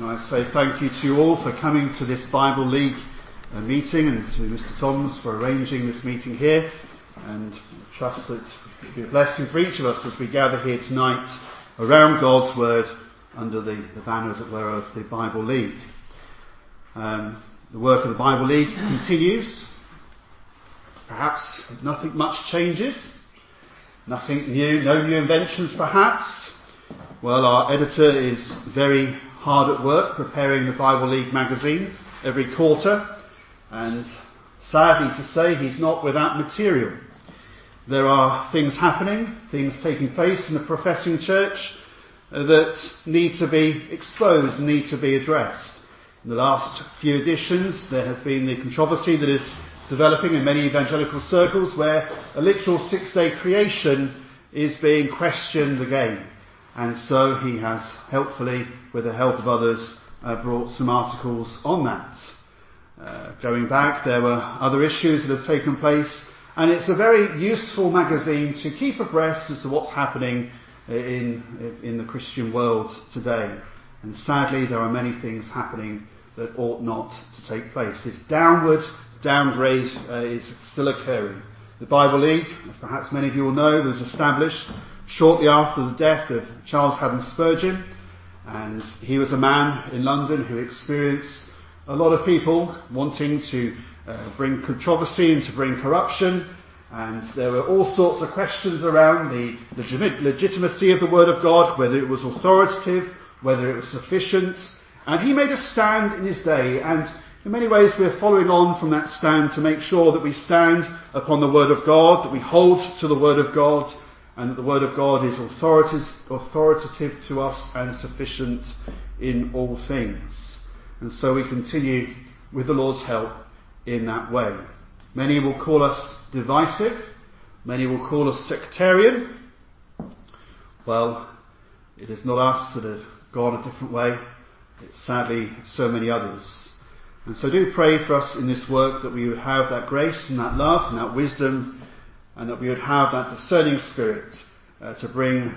Can I say thank you to you all for coming to this Bible League uh, meeting and to Mr. Toms for arranging this meeting here and I trust that it will be a blessing for each of us as we gather here tonight around God's Word under the, the banner, as it were, of the Bible League. Um, the work of the Bible League continues. Perhaps nothing much changes. Nothing new, no new inventions perhaps. Well, our editor is very hard at work preparing the Bible League magazine every quarter, and sadly to say, he's not without material. There are things happening, things taking place in the professing church that need to be exposed, need to be addressed. In the last few editions, there has been the controversy that is developing in many evangelical circles where a literal six day creation is being questioned again. And so he has helpfully, with the help of others, uh, brought some articles on that. Uh, going back, there were other issues that have taken place, and it's a very useful magazine to keep abreast as to what's happening in, in the Christian world today. And sadly, there are many things happening that ought not to take place. This downward downgrade uh, is still occurring. The Bible League, as perhaps many of you will know, was established shortly after the death of Charles Haddon Spurgeon, and he was a man in London who experienced a lot of people wanting to uh, bring controversy and to bring corruption, and there were all sorts of questions around the legitimacy of the Word of God, whether it was authoritative, whether it was sufficient, and he made a stand in his day, and in many ways we're following on from that stand to make sure that we stand upon the Word of God, that we hold to the Word of God, and that the Word of God is authoritative to us and sufficient in all things. And so we continue with the Lord's help in that way. Many will call us divisive, many will call us sectarian. Well, it is not us that have gone a different way, it's sadly so many others. And so do pray for us in this work that we would have that grace and that love and that wisdom and that we would have that discerning spirit uh, to bring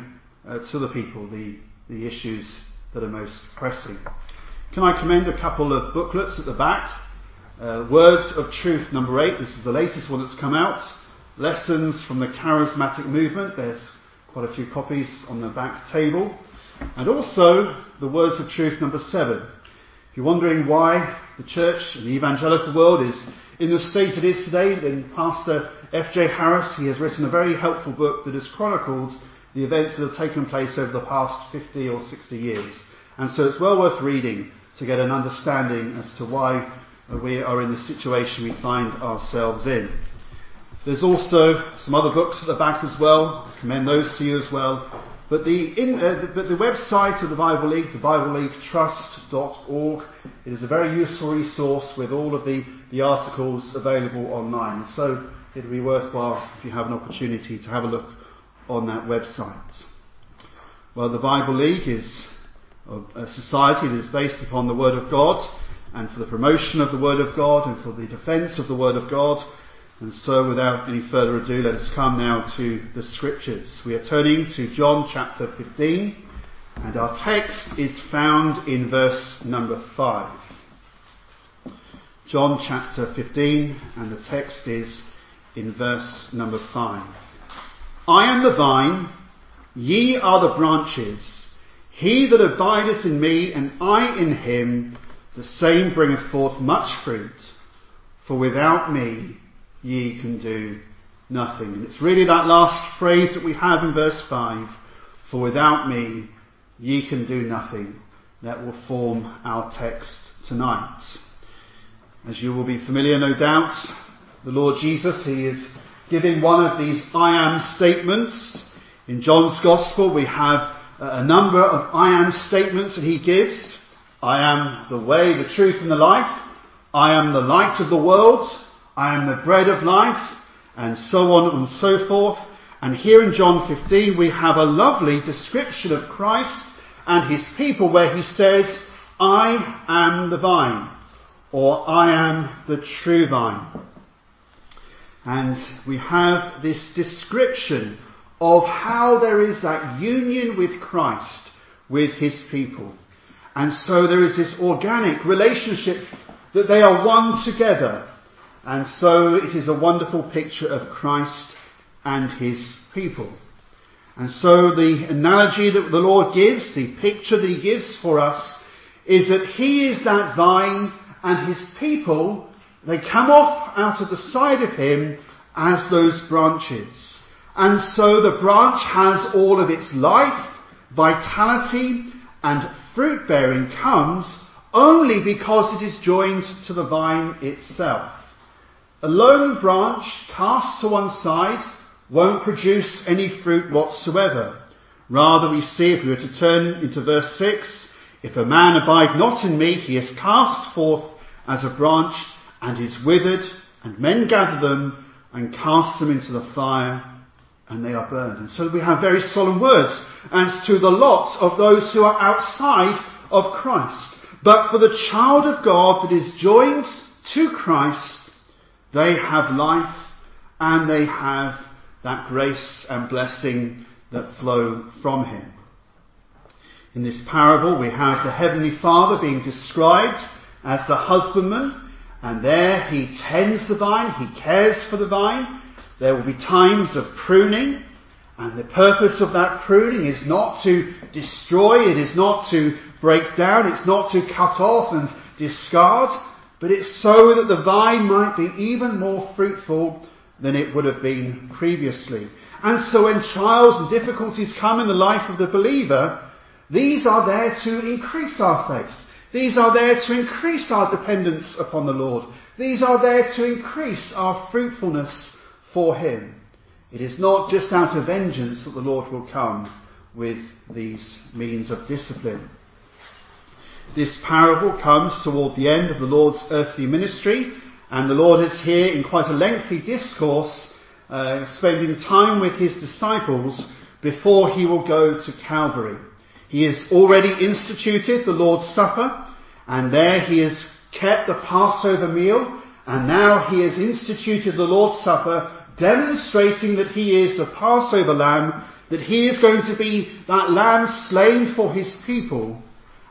uh, to the people the, the issues that are most pressing. Can I commend a couple of booklets at the back? Uh, Words of Truth, number eight. This is the latest one that's come out. Lessons from the Charismatic Movement. There's quite a few copies on the back table. And also the Words of Truth, number seven. If you're wondering why the church and the evangelical world is in the state it is today, then Pastor F.J. Harris, he has written a very helpful book that has chronicled the events that have taken place over the past 50 or 60 years. And so it's well worth reading to get an understanding as to why we are in the situation we find ourselves in. There's also some other books at the back as well. I commend those to you as well. But the, in, uh, but the website of the Bible League, the Bible League Trust.org, it is a very useful resource with all of the, the articles available online. So it would be worthwhile if you have an opportunity to have a look on that website. Well, the Bible League is a society that is based upon the Word of God and for the promotion of the Word of God and for the defence of the Word of God and so, without any further ado, let us come now to the scriptures. We are turning to John chapter 15, and our text is found in verse number 5. John chapter 15, and the text is in verse number 5. I am the vine, ye are the branches. He that abideth in me, and I in him, the same bringeth forth much fruit. For without me ye can do nothing. And it's really that last phrase that we have in verse 5 For without me, ye can do nothing. That will form our text tonight. As you will be familiar, no doubt, the Lord Jesus, He is giving one of these I am statements. In John's Gospel, we have a number of I am statements that He gives. I am the way, the truth, and the life. I am the light of the world. I am the bread of life, and so on and so forth. And here in John 15 we have a lovely description of Christ and his people where he says, I am the vine, or I am the true vine. And we have this description of how there is that union with Christ with his people. And so there is this organic relationship that they are one together. And so it is a wonderful picture of Christ and his people. And so the analogy that the Lord gives, the picture that he gives for us, is that he is that vine and his people, they come off out of the side of him as those branches. And so the branch has all of its life, vitality, and fruit bearing comes only because it is joined to the vine itself. A lone branch cast to one side won't produce any fruit whatsoever. Rather, we see, if we were to turn into verse 6, if a man abide not in me, he is cast forth as a branch and is withered, and men gather them and cast them into the fire, and they are burned. And so we have very solemn words as to the lot of those who are outside of Christ. But for the child of God that is joined to Christ, they have life and they have that grace and blessing that flow from him. In this parable, we have the Heavenly Father being described as the husbandman, and there he tends the vine, he cares for the vine. There will be times of pruning, and the purpose of that pruning is not to destroy, it is not to break down, it's not to cut off and discard, but it's so that the vine might be even more fruitful than it would have been previously. And so when trials and difficulties come in the life of the believer, these are there to increase our faith. These are there to increase our dependence upon the Lord. These are there to increase our fruitfulness for Him. It is not just out of vengeance that the Lord will come with these means of discipline. This parable comes toward the end of the Lord's earthly ministry, and the Lord is here in quite a lengthy discourse, uh, spending time with his disciples before he will go to Calvary. He has already instituted the Lord's Supper, and there he has kept the Passover meal, and now he has instituted the Lord's Supper, demonstrating that he is the Passover lamb, that he is going to be that lamb slain for his people,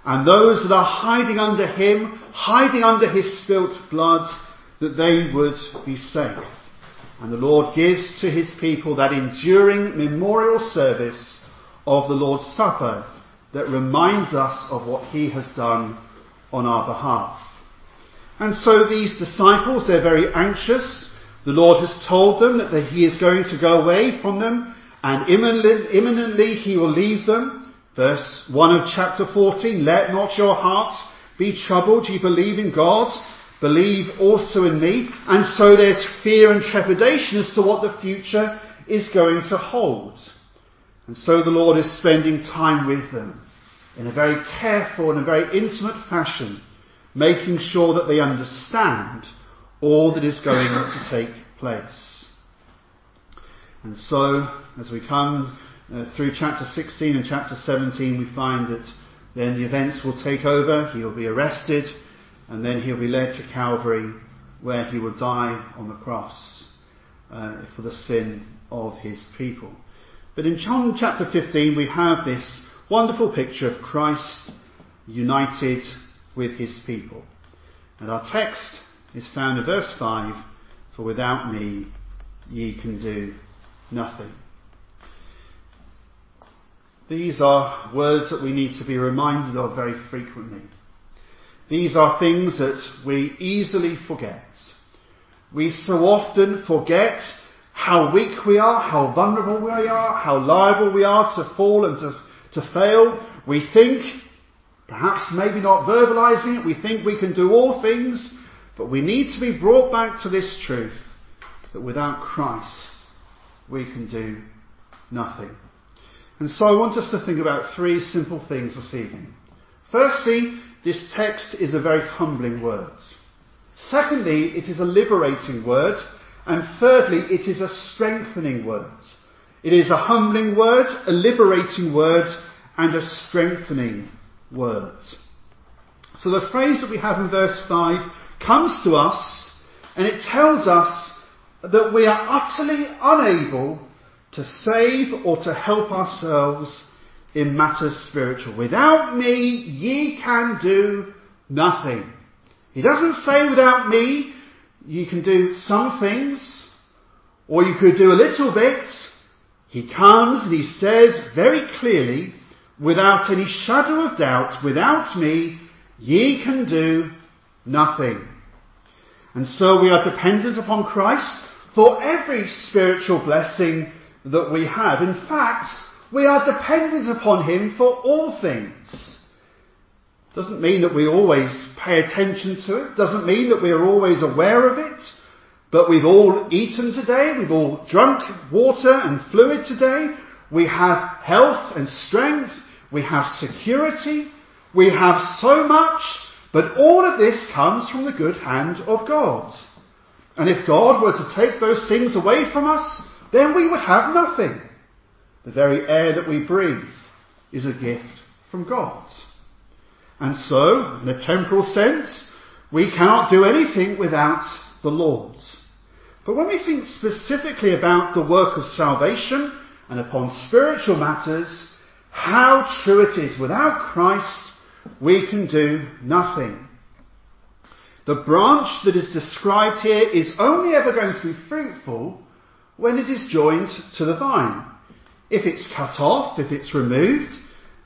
and those that are hiding under him, hiding under his spilt blood, that they would be safe. And the Lord gives to his people that enduring memorial service of the Lord's Supper, that reminds us of what he has done on our behalf. And so these disciples, they're very anxious. The Lord has told them that he is going to go away from them and imminently he will leave them. Verse 1 of chapter 14, let not your heart be troubled. Ye believe in God, believe also in me. And so there's fear and trepidation as to what the future is going to hold. And so the Lord is spending time with them in a very careful and a very intimate fashion, making sure that they understand all that is going to take place. And so, as we come uh, through chapter 16 and chapter 17, we find that then the events will take over, he'll be arrested, and then he'll be led to Calvary, where he will die on the cross uh, for the sin of his people. But in John chapter 15, we have this wonderful picture of Christ united with his people. And our text is found in verse 5 For without me ye can do nothing. These are words that we need to be reminded of very frequently. These are things that we easily forget. We so often forget how weak we are, how vulnerable we are, how liable we are to fall and to, to fail. We think, perhaps maybe not verbalizing it, we think we can do all things, but we need to be brought back to this truth that without Christ we can do nothing. And so I want us to think about three simple things this evening. Firstly, this text is a very humbling word. Secondly, it is a liberating word. And thirdly, it is a strengthening word. It is a humbling word, a liberating word, and a strengthening word. So the phrase that we have in verse 5 comes to us and it tells us that we are utterly unable to save or to help ourselves in matters spiritual. Without me, ye can do nothing. He doesn't say without me, you can do some things, or you could do a little bit. He comes and he says very clearly, without any shadow of doubt, without me, ye can do nothing. And so we are dependent upon Christ for every spiritual blessing that we have. In fact, we are dependent upon Him for all things. Doesn't mean that we always pay attention to it. Doesn't mean that we are always aware of it. But we've all eaten today. We've all drunk water and fluid today. We have health and strength. We have security. We have so much. But all of this comes from the good hand of God. And if God were to take those things away from us, then we would have nothing. The very air that we breathe is a gift from God. And so, in a temporal sense, we cannot do anything without the Lord. But when we think specifically about the work of salvation and upon spiritual matters, how true it is. Without Christ, we can do nothing. The branch that is described here is only ever going to be fruitful when it is joined to the vine. If it's cut off, if it's removed,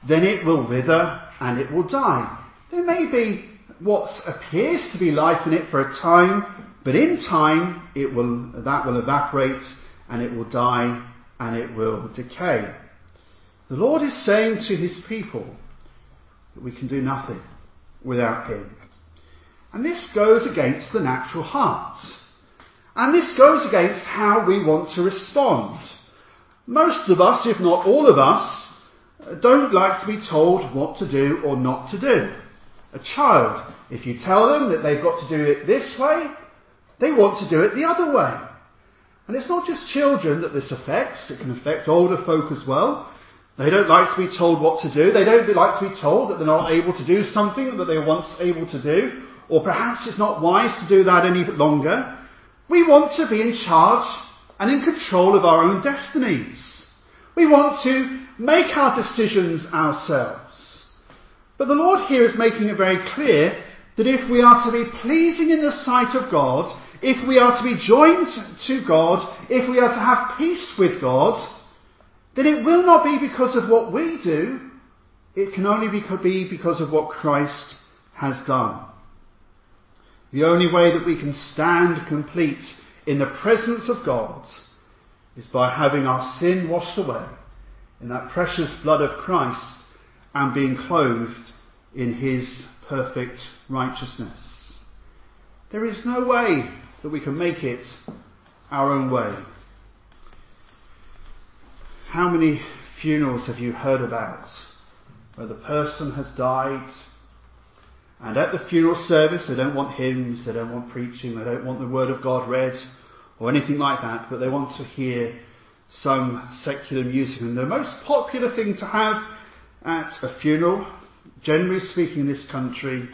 then it will wither and it will die. There may be what appears to be life in it for a time, in time that will evaporate and it will die and it will decay. The Lord is saying to his people that we can do nothing without him. And this goes against the natural heart. And this goes against how we want to respond. Most of us, if not all of us, don't like to be told what to do or not to do. A child, if you tell them that they've got to do it this way, they want to do it the other way. And it's not just children that this affects, it can affect older folk as well. They don't like to be told what to do. They don't like to be told that they're not able to do something that they were once able to do. Or perhaps it's not wise to do that any longer. We want to be in charge and in control of our own destinies. We want to make our decisions ourselves. But the Lord here is making it very clear that if we are to be pleasing in the sight of God, if we are to be joined to God, if we are to have peace with God, then it will not be because of what we do, it can only be because of what Christ has done. The only way that we can stand complete in the presence of God is by having our sin washed away in that precious blood of Christ and being clothed in his perfect righteousness. There is no way that we can make it our own way. How many funerals have you heard about where the person has died and at the funeral service they don't want hymns, they don't want preaching, they don't want the word of God read or anything like that, but they want to hear some secular music. And the most popular thing to have at a funeral, generally speaking in this country,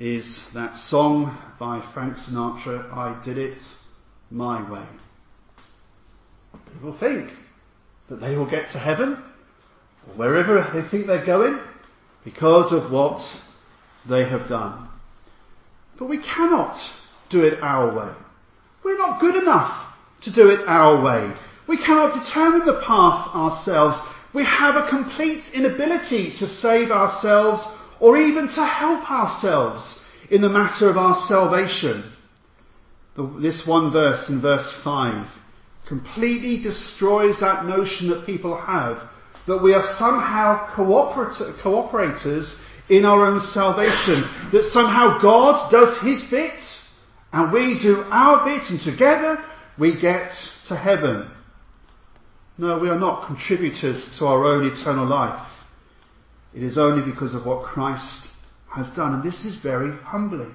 is that song by Frank Sinatra, I Did It My Way. People think that they will get to heaven or wherever they think they're going because of what they have done. But we cannot do it our way. We're not good enough to do it our way. We cannot determine the path ourselves. We have a complete inability to save ourselves or even to help ourselves in the matter of our salvation. This one verse in verse 5 completely destroys that notion that people have that we are somehow cooperators in our own salvation, that somehow God does his bit and we do our bit and together we get to heaven. No, we are not contributors to our own eternal life. It is only because of what Christ has done. And this is very humbling.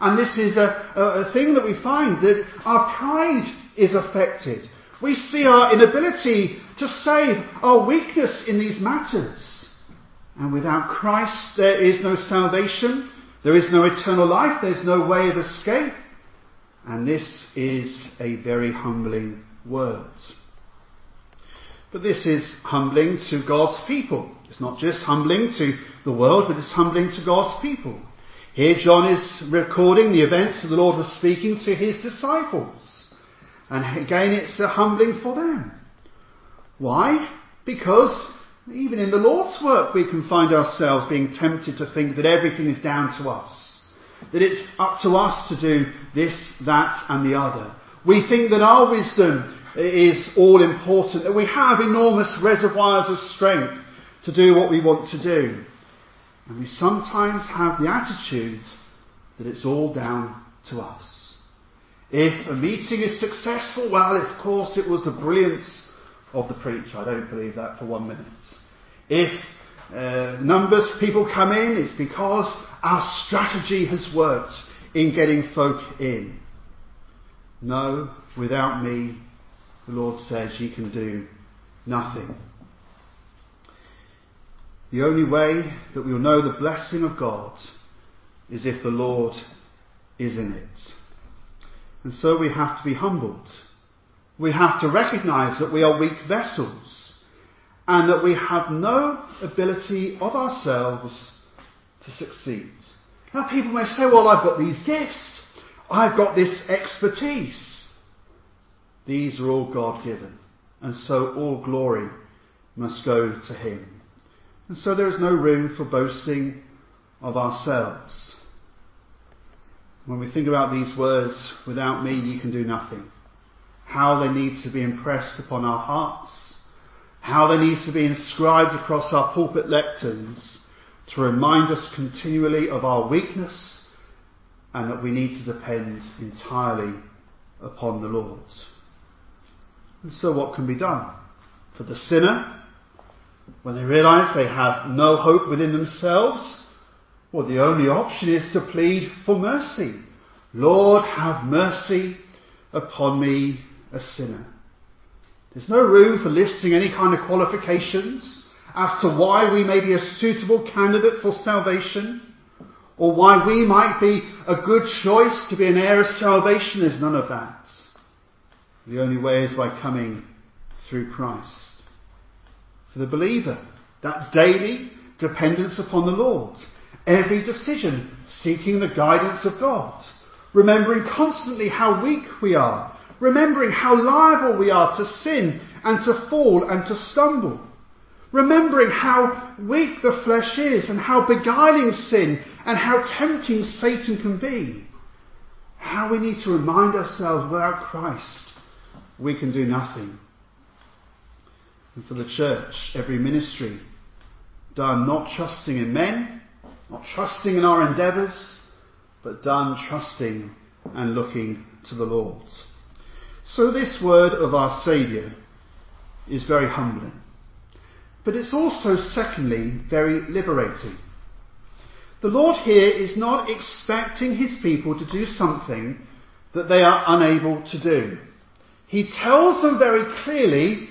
And this is a, a, a thing that we find that our pride is affected. We see our inability to save our weakness in these matters. And without Christ, there is no salvation, there is no eternal life, there's no way of escape. And this is a very humbling word. But this is humbling to God's people. It's not just humbling to the world, but it's humbling to God's people. Here John is recording the events that the Lord was speaking to his disciples. And again, it's a humbling for them. Why? Because even in the Lord's work, we can find ourselves being tempted to think that everything is down to us. That it's up to us to do this, that, and the other. We think that our wisdom is all important, that we have enormous reservoirs of strength to do what we want to do. And we sometimes have the attitude that it's all down to us. If a meeting is successful, well, of course it was the brilliance of the preacher. I don't believe that for one minute. If uh, numbers people come in, it's because our strategy has worked in getting folk in. No, without me, the Lord says, ye can do nothing. The only way that we will know the blessing of God is if the Lord is in it. And so we have to be humbled. We have to recognize that we are weak vessels and that we have no ability of ourselves to succeed. Now people may say, well, I've got these gifts. I've got this expertise. These are all God given. And so all glory must go to Him. And so there is no room for boasting of ourselves. When we think about these words, without me you can do nothing, how they need to be impressed upon our hearts, how they need to be inscribed across our pulpit lecterns to remind us continually of our weakness and that we need to depend entirely upon the Lord. And so what can be done? For the sinner, when they realize they have no hope within themselves, well, the only option is to plead for mercy. Lord, have mercy upon me, a sinner. There's no room for listing any kind of qualifications as to why we may be a suitable candidate for salvation or why we might be a good choice to be an heir of salvation. There's none of that. The only way is by coming through Christ. For the believer, that daily dependence upon the Lord. Every decision seeking the guidance of God. Remembering constantly how weak we are. Remembering how liable we are to sin and to fall and to stumble. Remembering how weak the flesh is and how beguiling sin and how tempting Satan can be. How we need to remind ourselves without Christ we can do nothing. And for the church, every ministry done not trusting in men, not trusting in our endeavours, but done trusting and looking to the Lord. So this word of our Saviour is very humbling. But it's also, secondly, very liberating. The Lord here is not expecting his people to do something that they are unable to do. He tells them very clearly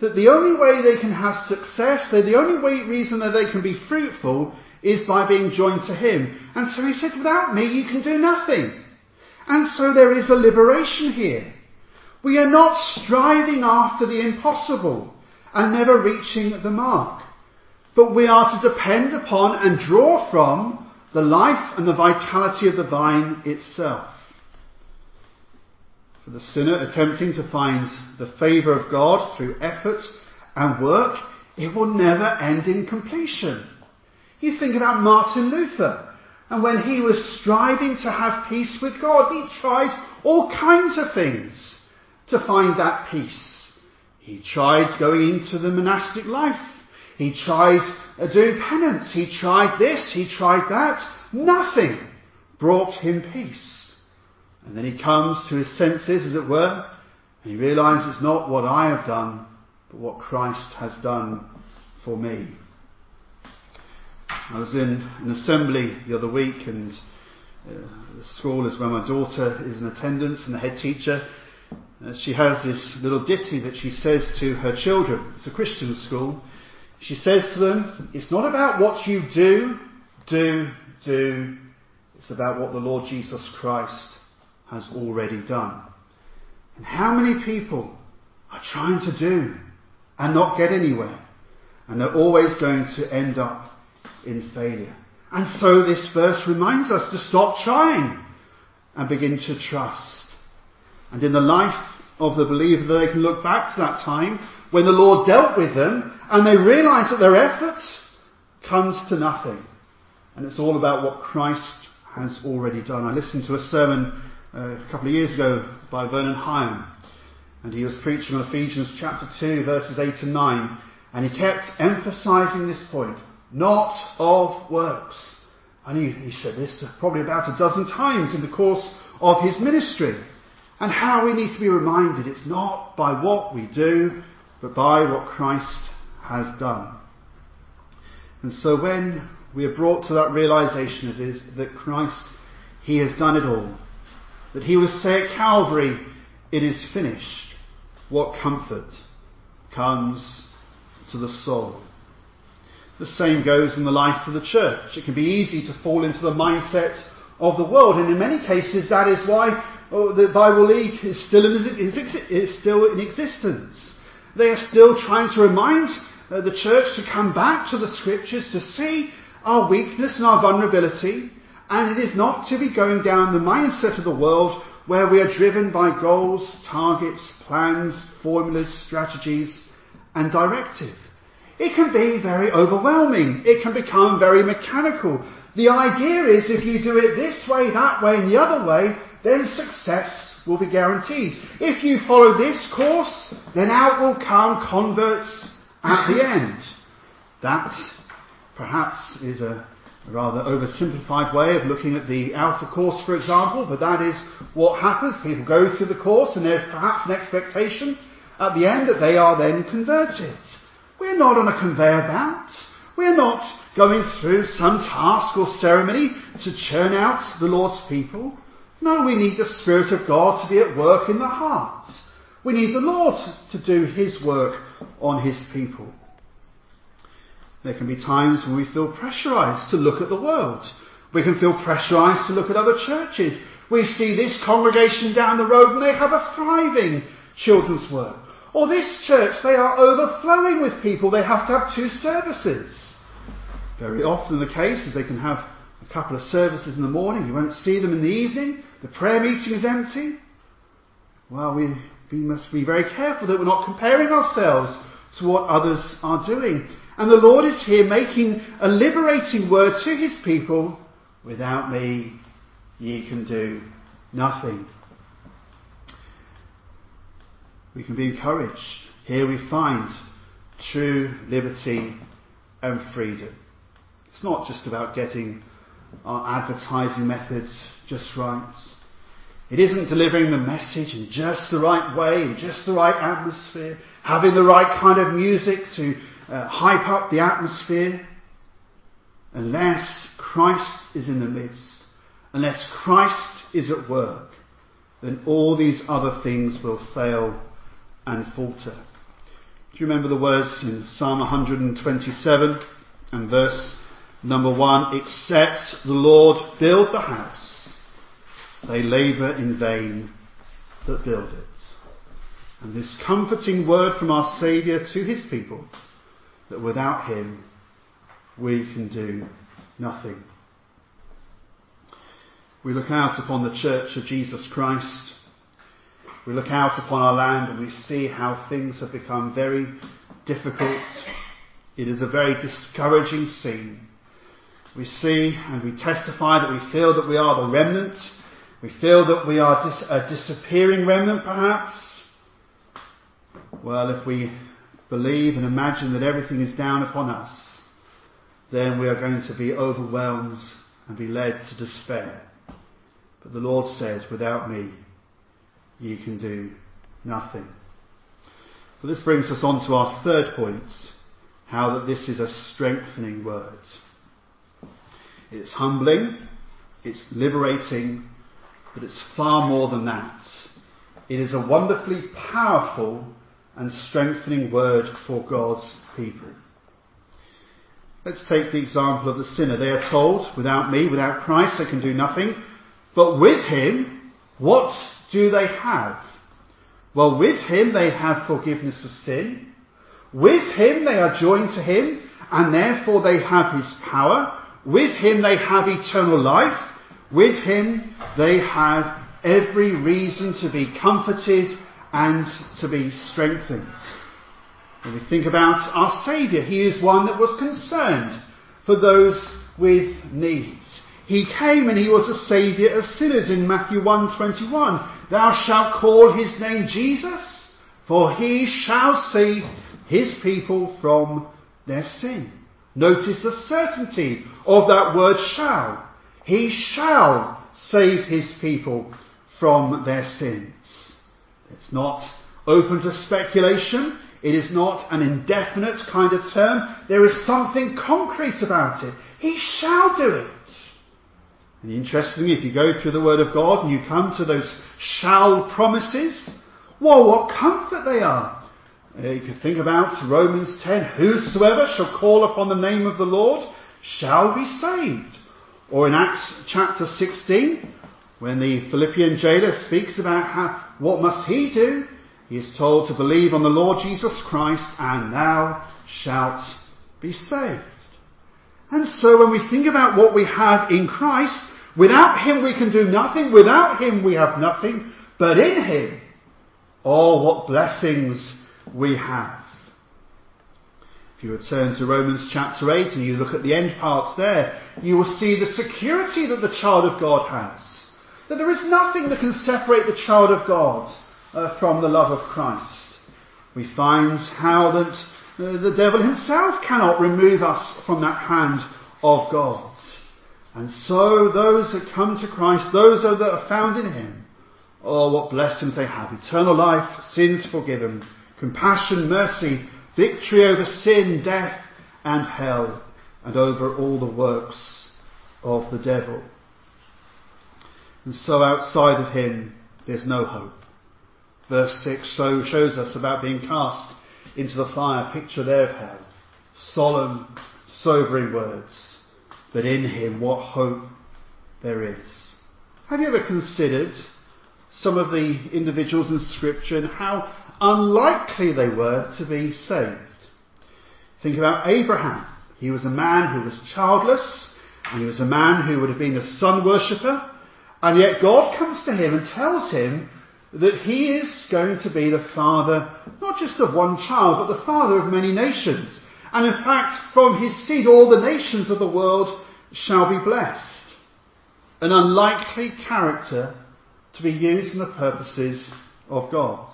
that the only way they can have success, the only way, reason that they can be fruitful is by being joined to Him. And so he said, without me you can do nothing. And so there is a liberation here. We are not striving after the impossible and never reaching the mark. But we are to depend upon and draw from the life and the vitality of the vine itself. For the sinner attempting to find the favour of God through effort and work, it will never end in completion. You think about Martin Luther, and when he was striving to have peace with God, he tried all kinds of things to find that peace. He tried going into the monastic life. He tried uh, doing penance. He tried this. He tried that. Nothing brought him peace. And then he comes to his senses, as it were, and he realizes it's not what I have done, but what Christ has done for me. I was in an assembly the other week, and uh, the school is where my daughter is in attendance, and the head teacher. Uh, she has this little ditty that she says to her children. It's a Christian school. She says to them, It's not about what you do, do, do. It's about what the Lord Jesus Christ has already done. And how many people are trying to do and not get anywhere. And they're always going to end up in failure. And so this verse reminds us to stop trying and begin to trust. And in the life of the believer, they can look back to that time when the Lord dealt with them and they realize that their efforts comes to nothing. And it's all about what Christ has already done. I listened to a sermon Uh, a couple of years ago by Vernon Higham, and he was preaching on Ephesians chapter 2, verses 8 and 9, and he kept emphasizing this point not of works. And he, he said this probably about a dozen times in the course of his ministry. And how we need to be reminded it's not by what we do, but by what Christ has done. And so when we are brought to that realization of this, that Christ, He has done it all, that He was say at Calvary, it is finished, what comfort comes to the soul. The same goes in the life of the church. It can be easy to fall into the mindset of the world, and in many cases that is why oh, the Bible League is still, in, is, is still in existence. They are still trying to remind uh, the church to come back to the scriptures to see our weakness and our vulnerability, and it is not to be going down the mindset of the world where we are driven by goals, targets, plans, formulas, strategies, and directive. It can be very overwhelming. It can become very mechanical. The idea is if you do it this way, that way, and the other way, then success will be guaranteed. If you follow this course, then out will come converts at the end. That perhaps is a rather oversimplified way of looking at the Alpha course, for example, but that is what happens. People go through the course and there's perhaps an expectation at the end that they are then converted. We're not on a conveyor belt. We're not going through some task or ceremony to churn out the Lord's people. No, we need the Spirit of God to be at work in the heart. We need the Lord to do His work on His people. There can be times when we feel pressurized to look at the world. We can feel pressurized to look at other churches. We see this congregation down the road and they have a thriving children's work. Or this church, they are overflowing with people. They have to have two services. Very often the case is they can have a couple of services in the morning. You won't see them in the evening. The prayer meeting is empty. Well, we, we must be very careful that we're not comparing ourselves to what others are doing. And the Lord is here making a liberating word to his people. Without me, ye can do nothing we can be encouraged. Here we find true liberty and freedom. It's not just about getting our advertising methods just right. It isn't delivering the message in just the right way, in just the right atmosphere, having the right kind of music to uh, hype up the atmosphere. Unless Christ is in the midst, unless Christ is at work, then all these other things will fail and falter. Do you remember the words in Psalm 127 and verse number 1? Except the Lord build the house, they labour in vain that build it. And this comforting word from our Saviour to his people that without him we can do nothing. We look out upon the church of Jesus Christ we look out upon our land and we see how things have become very difficult. It is a very discouraging scene. We see and we testify that we feel that we are the remnant. We feel that we are dis- a disappearing remnant perhaps. Well, if we believe and imagine that everything is down upon us, then we are going to be overwhelmed and be led to despair. But the Lord says, without me, you can do nothing. So this brings us on to our third point, how that this is a strengthening word. It's humbling, it's liberating, but it's far more than that. It is a wonderfully powerful and strengthening word for God's people. Let's take the example of the sinner. They are told, without me, without Christ, they can do nothing. But with him, what do they have? Well, with him they have forgiveness of sin. With him they are joined to him, and therefore they have his power. With him they have eternal life. With him they have every reason to be comforted and to be strengthened. When we think about our Saviour, He is one that was concerned for those with needs. He came and He was a Saviour of sinners in Matthew 1.21. Thou shalt call His name Jesus, for He shall save His people from their sin. Notice the certainty of that word shall. He shall save His people from their sins. It's not open to speculation. It is not an indefinite kind of term. There is something concrete about it. He shall do it. And interestingly, if you go through the Word of God and you come to those shall promises, well, what comfort they are. Uh, you could think about Romans 10, whosoever shall call upon the name of the Lord shall be saved. Or in Acts chapter 16, when the Philippian jailer speaks about how, what must he do, he is told to believe on the Lord Jesus Christ and thou shalt be saved. And so when we think about what we have in Christ, without Him we can do nothing, without Him we have nothing, but in Him, oh what blessings we have. If you return to Romans chapter 8 and you look at the end parts there, you will see the security that the child of God has. That there is nothing that can separate the child of God uh, from the love of Christ. We find how that uh, the devil himself cannot remove us from that hand of God. And so those that come to Christ, those that are found in Him, oh, what blessings they have. Eternal life, sins forgiven, compassion, mercy, victory over sin, death, and hell, and over all the works of the devil. And so outside of Him, there's no hope. Verse 6 so shows us about being cast into the fire. Picture there of hell. Solemn, sobering words. But in him, what hope there is. Have you ever considered some of the individuals in Scripture and how unlikely they were to be saved? Think about Abraham. He was a man who was childless, and he was a man who would have been a sun worshipper, and yet God comes to him and tells him that he is going to be the father, not just of one child, but the father of many nations. And in fact, from his seed, all the nations of the world shall be blessed. An unlikely character to be used in the purposes of God.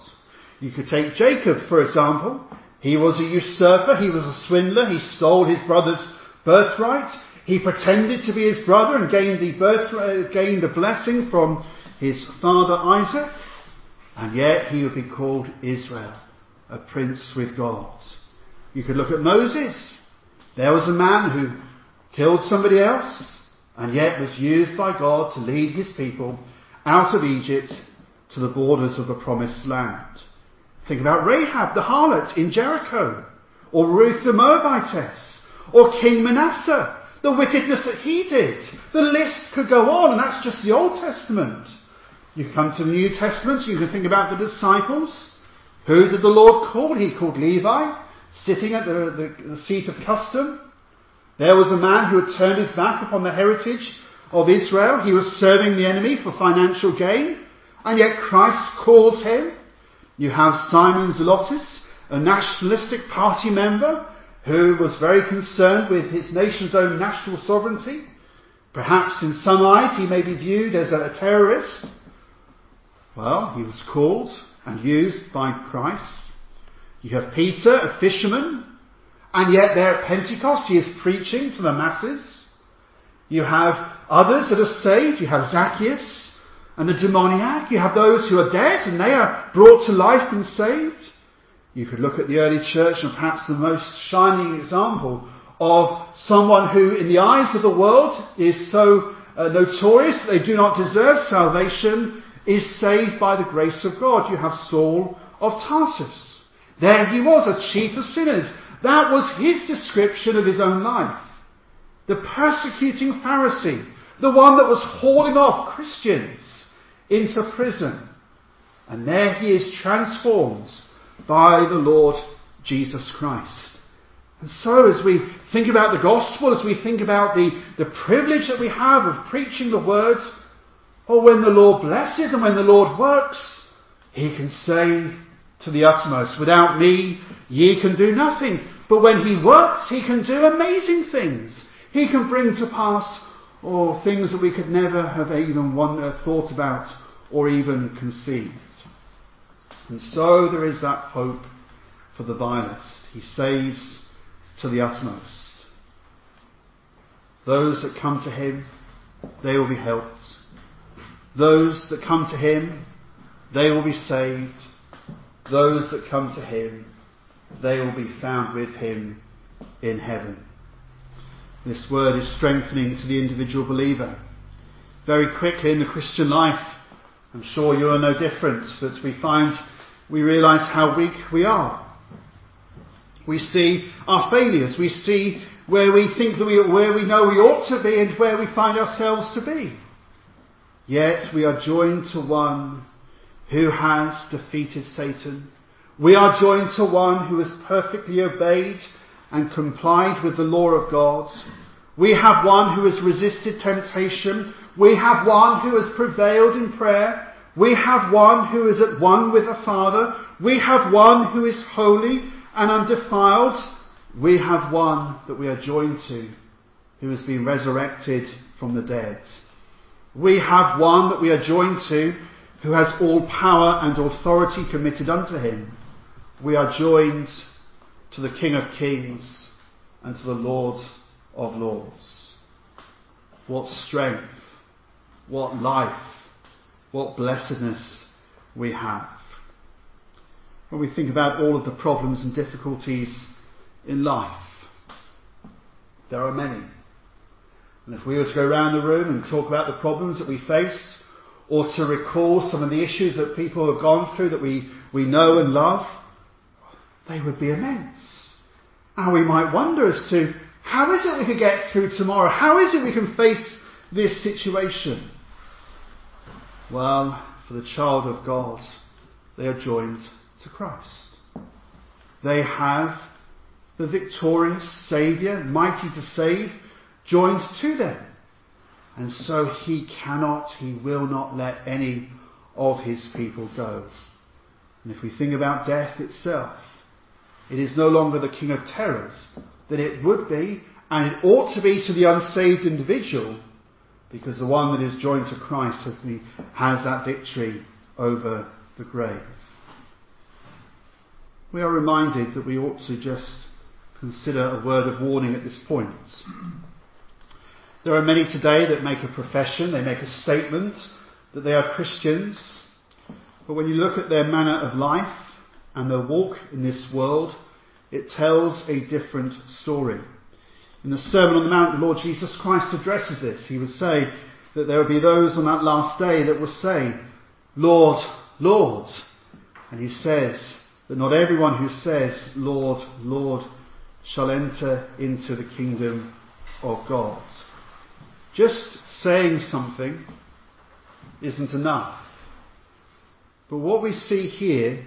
You could take Jacob, for example. He was a usurper, he was a swindler, he stole his brother's birthright, he pretended to be his brother and gained the, birth, uh, gained the blessing from his father Isaac. And yet he would be called Israel, a prince with God. You could look at Moses. There was a man who killed somebody else and yet was used by God to lead his people out of Egypt to the borders of the promised land. Think about Rahab the harlot in Jericho, or Ruth the Moabitess, or King Manasseh, the wickedness that he did. The list could go on, and that's just the Old Testament. You come to the New Testament, you can think about the disciples. Who did the Lord call? He called Levi, sitting at the, the, the seat of custom. There was a man who had turned his back upon the heritage of Israel. He was serving the enemy for financial gain, and yet Christ calls him. You have Simon Zelotes, a nationalistic party member who was very concerned with his nation's own national sovereignty. Perhaps in some eyes he may be viewed as a terrorist. Well, he was called and used by Christ. You have Peter, a fisherman, and yet there at Pentecost he is preaching to the masses. You have others that are saved. You have Zacchaeus and the demoniac. You have those who are dead and they are brought to life and saved. You could look at the early church and perhaps the most shining example of someone who, in the eyes of the world, is so uh, notorious that they do not deserve salvation, is saved by the grace of God. You have Saul of Tarsus. There he was, a chief of sinners. That was his description of his own life. The persecuting Pharisee, the one that was hauling off Christians into prison. And there he is transformed by the Lord Jesus Christ. And so as we think about the gospel, as we think about the, the privilege that we have of preaching the word, or when the Lord blesses and when the Lord works, he can say to the utmost. Without me, ye can do nothing. But when he works, he can do amazing things. He can bring to pass or things that we could never have even wonder, thought about or even conceived. And so there is that hope for the vilest. He saves to the utmost. Those that come to him, they will be helped. Those that come to him, they will be saved. Those that come to him, they will be found with him in heaven. This word is strengthening to the individual believer. Very quickly in the Christian life, I'm sure you are no different, but we find we realize how weak we are. We see our failures. We see where we think that we, where we know we ought to be and where we find ourselves to be. Yet we are joined to one who has defeated Satan. We are joined to one who has perfectly obeyed and complied with the law of God. We have one who has resisted temptation. We have one who has prevailed in prayer. We have one who is at one with the Father. We have one who is holy and undefiled, we have one that we are joined to who has been resurrected from the dead. We have one that we are joined to who has all power and authority committed unto him. We are joined to the King of Kings and to the Lord of Lords. What strength, what life, what blessedness we have when we think about all of the problems and difficulties in life. There are many. And if we were to go around the room and talk about the problems that we face, or to recall some of the issues that people have gone through that we, we know and love, they would be immense. And we might wonder as to how is it we could get through tomorrow? How is it we can face this situation? Well, for the child of God, they are joined to Christ. They have the victorious Saviour, mighty to save, joined to them. And so he cannot, he will not let any of his people go. And if we think about death itself, it is no longer the king of terrors that it would be, and it ought to be to the unsaved individual, because the one that is joined to Christ has, has that victory over the grave we are reminded that we ought to just consider a word of warning at this point. There are many today that make a profession, they make a statement that they are Christians, but when you look at their manner of life and their walk in this world, it tells a different story. In the Sermon on the Mount, the Lord Jesus Christ addresses this. He would say that there will be those on that last day that will say, Lord, Lord. And he says, that not everyone who says, Lord, Lord, shall enter into the kingdom of God. Just saying something isn't enough. But what we see here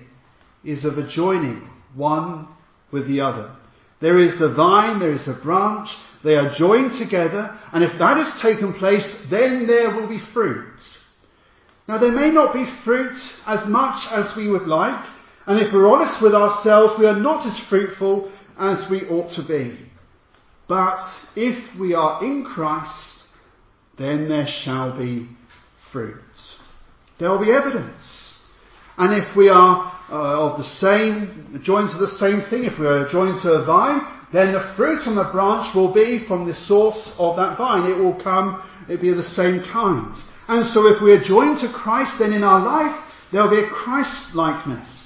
is of a joining one with the other. There is the vine, there is the branch, they are joined together, and if that has taken place, then there will be fruit. Now there may not be fruit as much as we would like, and if we're honest with ourselves, we are not as fruitful as we ought to be. But if we are in Christ, then there shall be fruit. There will be evidence. And if we are uh, of the same, joined to the same thing, if we are joined to a vine, then the fruit on the branch will be from the source of that vine. It will come, it will be of the same kind. And so if we are joined to Christ, then in our life, there will be a Christ likeness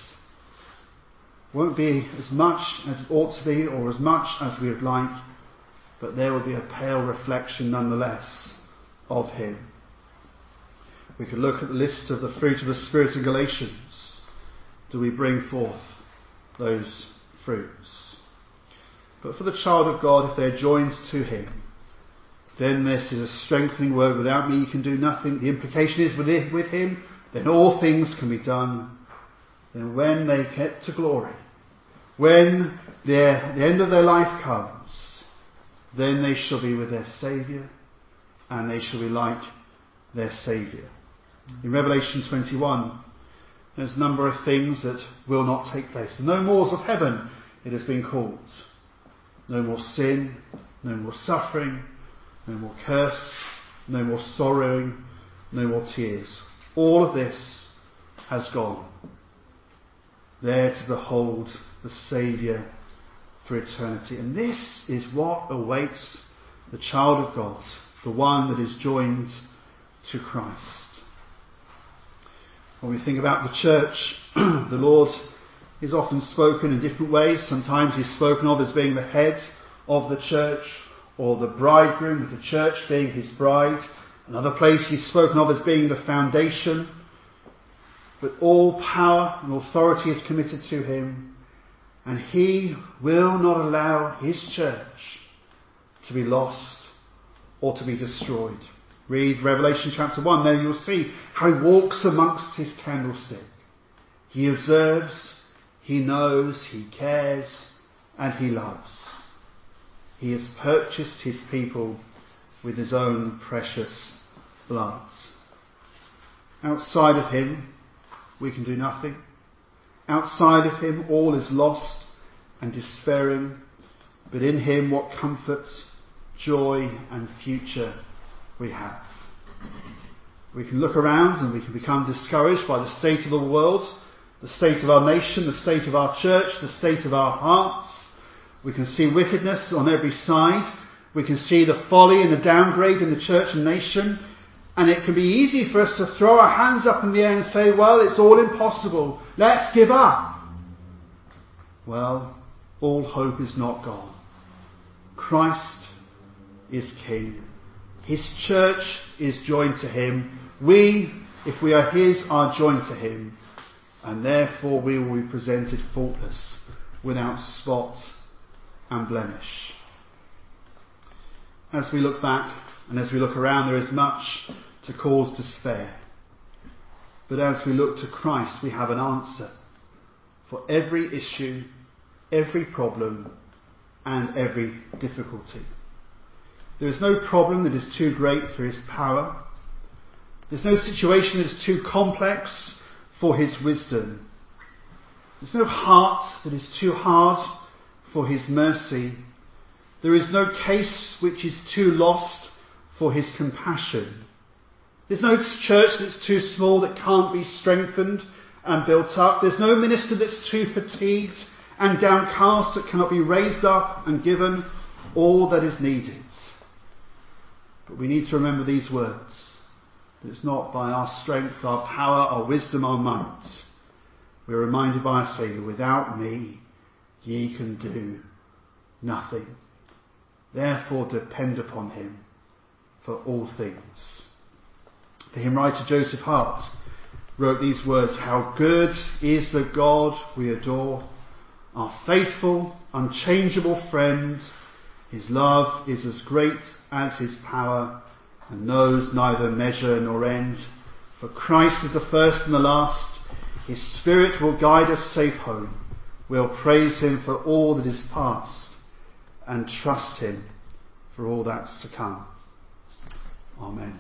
won't be as much as it ought to be or as much as we would like, but there will be a pale reflection nonetheless of Him. We could look at the list of the fruit of the Spirit in Galatians. Do we bring forth those fruits? But for the child of God, if they're joined to Him, then this is a strengthening word. Without me, you can do nothing. The implication is with, with Him, then all things can be done. Then when they get to glory, when their, the end of their life comes, then they shall be with their Saviour and they shall be like their Saviour. In Revelation 21, there's a number of things that will not take place. No mores of heaven, it has been called. No more sin, no more suffering, no more curse, no more sorrowing, no more tears. All of this has gone. There to behold the Saviour for eternity. And this is what awaits the child of God, the one that is joined to Christ. When we think about the church, the Lord is often spoken in different ways. Sometimes he's spoken of as being the head of the church or the bridegroom, with the church being his bride. Another place he's spoken of as being the foundation. But all power and authority is committed to him, and he will not allow his church to be lost or to be destroyed. Read Revelation chapter 1, there you'll see how he walks amongst his candlestick. He observes, he knows, he cares, and he loves. He has purchased his people with his own precious blood. Outside of him, we can do nothing. Outside of him, all is lost and despairing. But in him, what comfort, joy, and future we have. We can look around and we can become discouraged by the state of the world, the state of our nation, the state of our church, the state of our hearts. We can see wickedness on every side. We can see the folly and the downgrade in the church and nation. And it can be easy for us to throw our hands up in the air and say, well, it's all impossible. Let's give up. Well, all hope is not gone. Christ is King. His church is joined to him. We, if we are his, are joined to him. And therefore we will be presented faultless, without spot and blemish. As we look back and as we look around, there is much to cause despair. But as we look to Christ, we have an answer for every issue, every problem, and every difficulty. There is no problem that is too great for his power. There's no situation that is too complex for his wisdom. There's no heart that is too hard for his mercy. There is no case which is too lost for his compassion. There's no church that's too small that can't be strengthened and built up. There's no minister that's too fatigued and downcast that cannot be raised up and given all that is needed. But we need to remember these words. That it's not by our strength, our power, our wisdom, our might. We're reminded by our Saviour, without me, ye can do nothing. Therefore depend upon him for all things. The hymn writer Joseph Hart wrote these words, How good is the God we adore, our faithful, unchangeable friend, his love is as great as his power and knows neither measure nor end. For Christ is the first and the last. His Spirit will guide us safe home. We'll praise him for all that is past and trust him for all that's to come. Amen.